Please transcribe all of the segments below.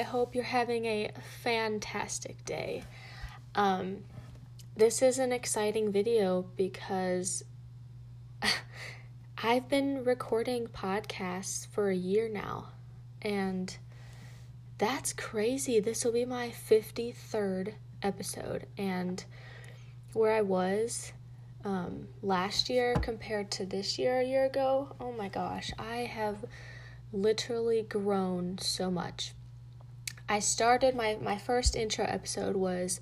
I hope you're having a fantastic day. Um, this is an exciting video because I've been recording podcasts for a year now, and that's crazy. This will be my 53rd episode, and where I was um, last year compared to this year a year ago, oh my gosh, I have literally grown so much. I started my my first intro episode was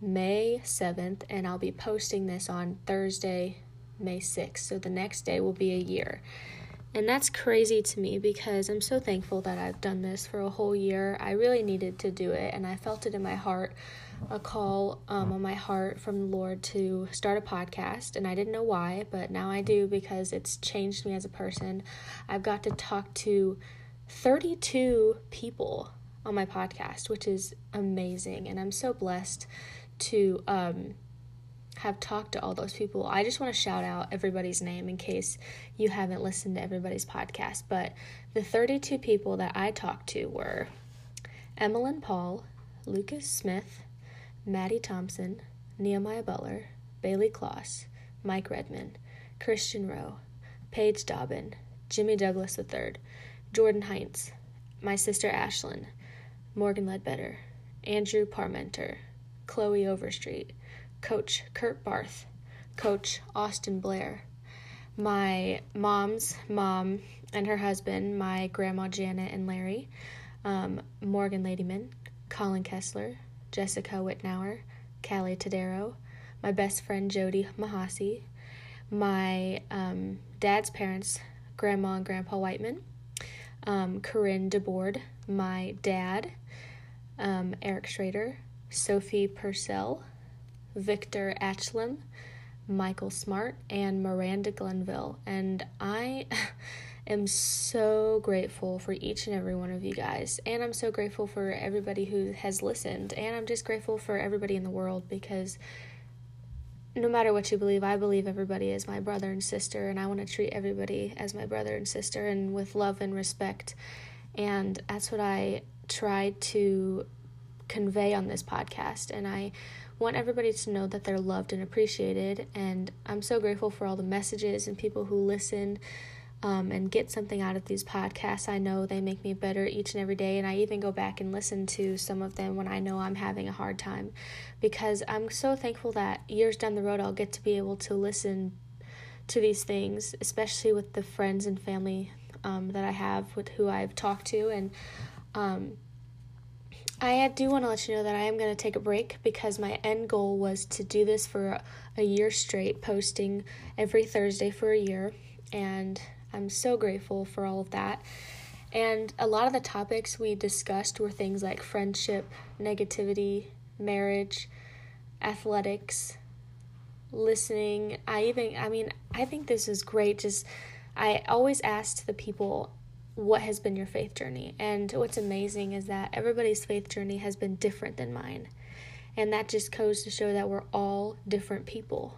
May 7th and I'll be posting this on Thursday, May 6th. So the next day will be a year. And that's crazy to me because I'm so thankful that I've done this for a whole year. I really needed to do it and I felt it in my heart a call um, on my heart from the Lord to start a podcast, and I didn't know why, but now I do because it's changed me as a person. I've got to talk to 32 people on my podcast, which is amazing, and I'm so blessed to um, have talked to all those people. I just want to shout out everybody's name in case you haven't listened to everybody's podcast, but the 32 people that I talked to were Emmeline Paul, Lucas Smith, Maddie Thompson, Nehemiah Butler, Bailey Kloss, Mike Redman, Christian Rowe, Paige Dobbin, Jimmy Douglas III, Jordan Heinz, my sister Ashlyn, Morgan Ledbetter, Andrew Parmenter, Chloe Overstreet, Coach Kurt Barth, Coach Austin Blair, my mom's mom and her husband, my grandma Janet and Larry, um, Morgan Ladyman, Colin Kessler, Jessica Whitnauer, Callie Tadero, my best friend Jody Mahasi, my um, dad's parents, Grandma and Grandpa Whiteman, um, Corinne DeBoard, my dad, um, Eric Schrader, Sophie Purcell, Victor Atchlam, Michael Smart, and Miranda Glenville. And I am so grateful for each and every one of you guys. And I'm so grateful for everybody who has listened. And I'm just grateful for everybody in the world because no matter what you believe, I believe everybody is my brother and sister. And I want to treat everybody as my brother and sister and with love and respect. And that's what I tried to convey on this podcast. And I want everybody to know that they're loved and appreciated. And I'm so grateful for all the messages and people who listen um, and get something out of these podcasts. I know they make me better each and every day, and I even go back and listen to some of them when I know I'm having a hard time because I'm so thankful that years down the road I'll get to be able to listen to these things, especially with the friends and family um, that I have with who I've talked to. And um, I do want to let you know that I am going to take a break because my end goal was to do this for a year straight, posting every Thursday for a year. And I'm so grateful for all of that. And a lot of the topics we discussed were things like friendship, negativity, marriage, athletics, listening. I even, I mean, I think this is great. Just, I always asked the people, what has been your faith journey? And what's amazing is that everybody's faith journey has been different than mine. And that just goes to show that we're all different people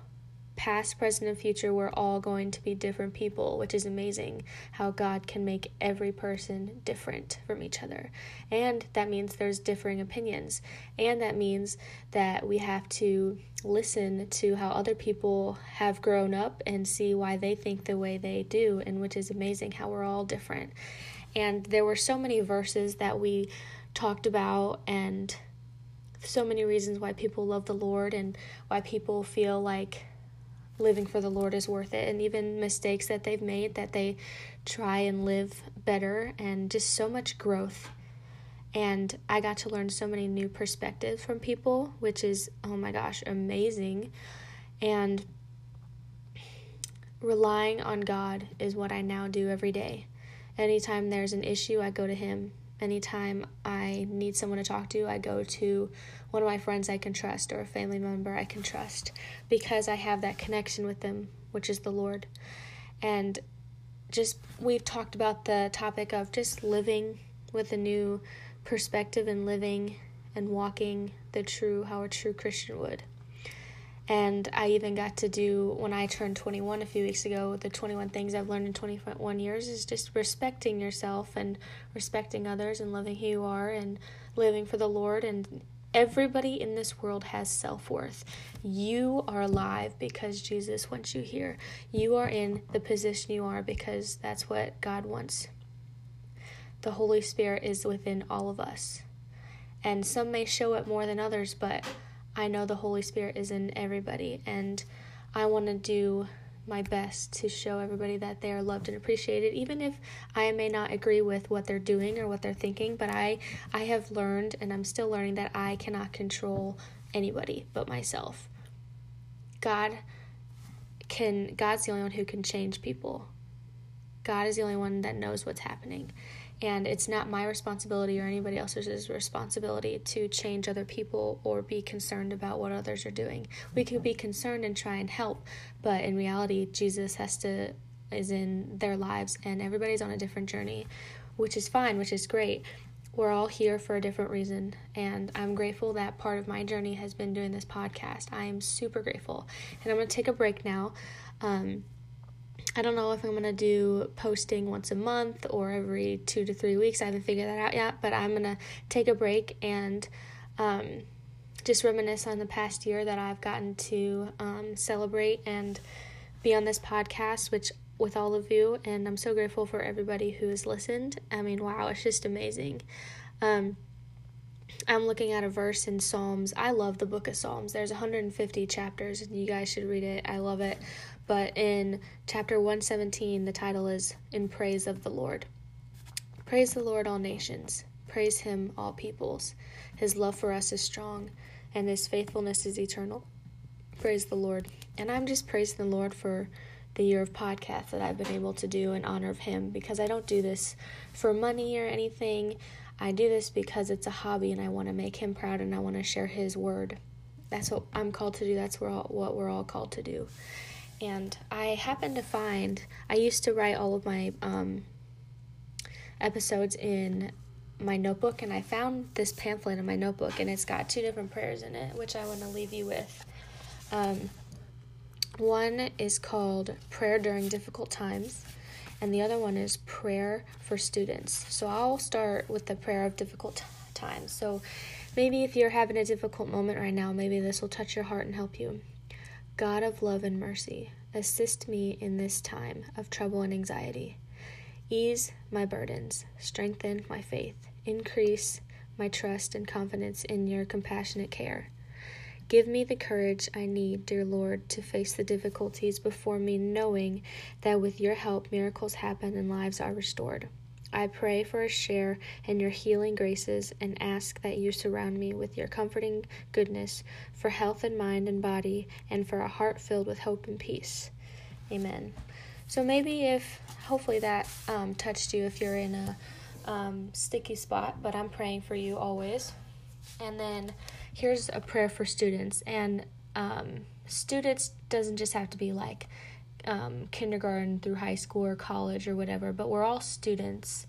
past, present, and future, we're all going to be different people, which is amazing how God can make every person different from each other. And that means there's differing opinions. And that means that we have to listen to how other people have grown up and see why they think the way they do, and which is amazing how we're all different. And there were so many verses that we talked about and so many reasons why people love the Lord and why people feel like living for the Lord is worth it, and even mistakes that they've made that they try and live better, and just so much growth. And I got to learn so many new perspectives from people, which is, oh my gosh, amazing. And relying on God is what I now do every day. Anytime there's an issue, I go to Him. Anytime I need someone to talk to, I go to one of my friends I can trust or a family member I can trust because I have that connection with them, which is the Lord. And just we've talked about the topic of just living with a new perspective and living and walking the true how a true Christian would. And I even got to do, when I turned 21 a few weeks ago, the 21 things I've learned in 21 years is just respecting yourself and respecting others and loving who you are and living for the Lord. And everybody in this world has self worth. You are alive because Jesus wants you here. You are in the position you are because that's what God wants. The Holy Spirit is within all of us. And some may show it more than others, but I know the Holy Spirit is in everybody, and I want to do my best to show everybody that they are loved and appreciated even if I may not agree with what they're doing or what they're thinking but I I have learned and I'm still learning that I cannot control anybody but myself. God can God's the only one who can change people God is the only one that knows what's happening and it's not my responsibility or anybody else's responsibility to change other people or be concerned about what others are doing. We can be concerned and try and help, but in reality, Jesus has to is in their lives and everybody's on a different journey, which is fine, which is great. We're all here for a different reason, and I'm grateful that part of my journey has been doing this podcast. I am super grateful. And I'm going to take a break now. Um, I don't know if I'm gonna do posting once a month or every two to three weeks. I haven't figured that out yet, but I'm gonna take a break and um, just reminisce on the past year that I've gotten to um, celebrate and be on this podcast, which with all of you, and I'm so grateful for everybody who has listened. I mean, wow, it's just amazing. Um, I'm looking at a verse in Psalms. I love the book of Psalms. There's 150 chapters, and you guys should read it. I love it. But in chapter 117, the title is In Praise of the Lord. Praise the Lord, all nations. Praise him, all peoples. His love for us is strong, and his faithfulness is eternal. Praise the Lord. And I'm just praising the Lord for the year of podcasts that I've been able to do in honor of him because I don't do this for money or anything. I do this because it's a hobby and I want to make him proud and I want to share his word. That's what I'm called to do. That's what we're all called to do. And I happened to find, I used to write all of my um, episodes in my notebook, and I found this pamphlet in my notebook, and it's got two different prayers in it, which I want to leave you with. Um, one is called Prayer During Difficult Times and the other one is prayer for students. So I'll start with the prayer of difficult times. So maybe if you're having a difficult moment right now, maybe this will touch your heart and help you. God of love and mercy, assist me in this time of trouble and anxiety. Ease my burdens, strengthen my faith, increase my trust and confidence in your compassionate care. Give me the courage I need, dear Lord, to face the difficulties before me, knowing that with your help, miracles happen and lives are restored. I pray for a share in your healing graces and ask that you surround me with your comforting goodness for health in mind and body and for a heart filled with hope and peace. Amen. So maybe if, hopefully, that um, touched you if you're in a um, sticky spot, but I'm praying for you always. And then here's a prayer for students. And um, students doesn't just have to be like um, kindergarten through high school or college or whatever, but we're all students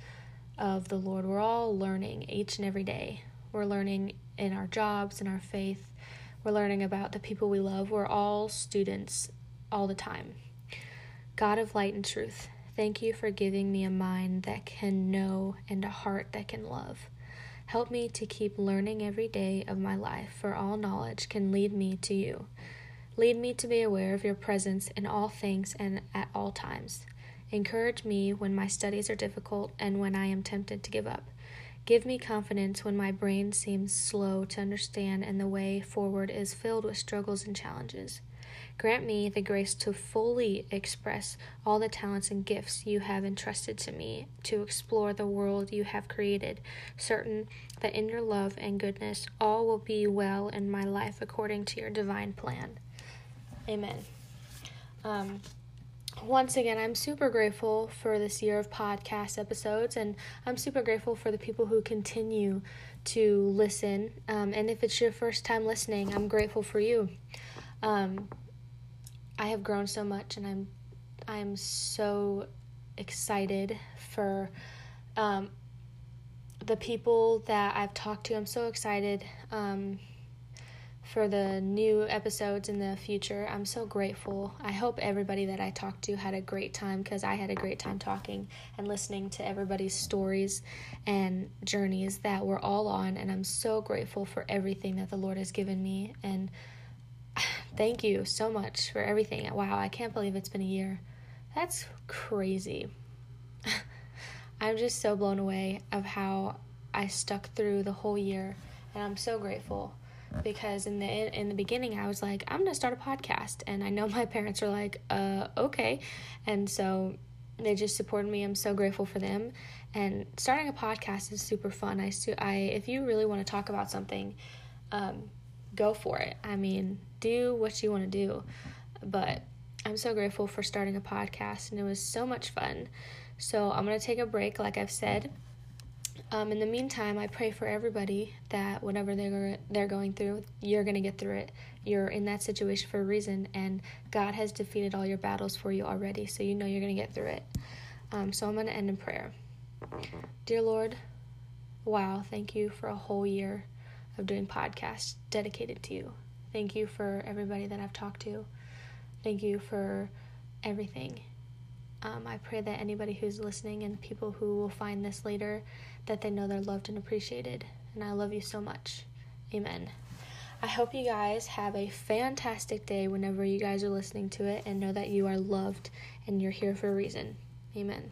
of the Lord. We're all learning each and every day. We're learning in our jobs, in our faith. We're learning about the people we love. We're all students all the time. God of light and truth, thank you for giving me a mind that can know and a heart that can love. Help me to keep learning every day of my life, for all knowledge can lead me to you. Lead me to be aware of your presence in all things and at all times. Encourage me when my studies are difficult and when I am tempted to give up. Give me confidence when my brain seems slow to understand and the way forward is filled with struggles and challenges. Grant me the grace to fully express all the talents and gifts you have entrusted to me to explore the world you have created, certain that in your love and goodness all will be well in my life according to your divine plan. Amen. Um, once again, I'm super grateful for this year of podcast episodes, and I'm super grateful for the people who continue to listen. Um, and if it's your first time listening, I'm grateful for you. Um, I have grown so much, and I'm I'm so excited for um, the people that I've talked to. I'm so excited um, for the new episodes in the future. I'm so grateful. I hope everybody that I talked to had a great time because I had a great time talking and listening to everybody's stories and journeys that we're all on. And I'm so grateful for everything that the Lord has given me. And thank you so much for everything. Wow, I can't believe it's been a year. That's crazy. I'm just so blown away of how I stuck through the whole year and I'm so grateful because in the in the beginning I was like I'm going to start a podcast and I know my parents are like uh okay and so they just supported me. I'm so grateful for them. And starting a podcast is super fun. I I if you really want to talk about something, um, go for it. I mean, do what you want to do. But I'm so grateful for starting a podcast and it was so much fun. So I'm going to take a break like I've said um, in the meantime, I pray for everybody that whatever they're they're going through, you're gonna get through it. You're in that situation for a reason, and God has defeated all your battles for you already, so you know you're gonna get through it. Um, so I'm gonna end in prayer. Dear Lord, wow, thank you for a whole year of doing podcasts dedicated to you. Thank you for everybody that I've talked to. Thank you for everything. Um, I pray that anybody who's listening and people who will find this later that they know they're loved and appreciated. And I love you so much. Amen. I hope you guys have a fantastic day whenever you guys are listening to it and know that you are loved and you're here for a reason. Amen.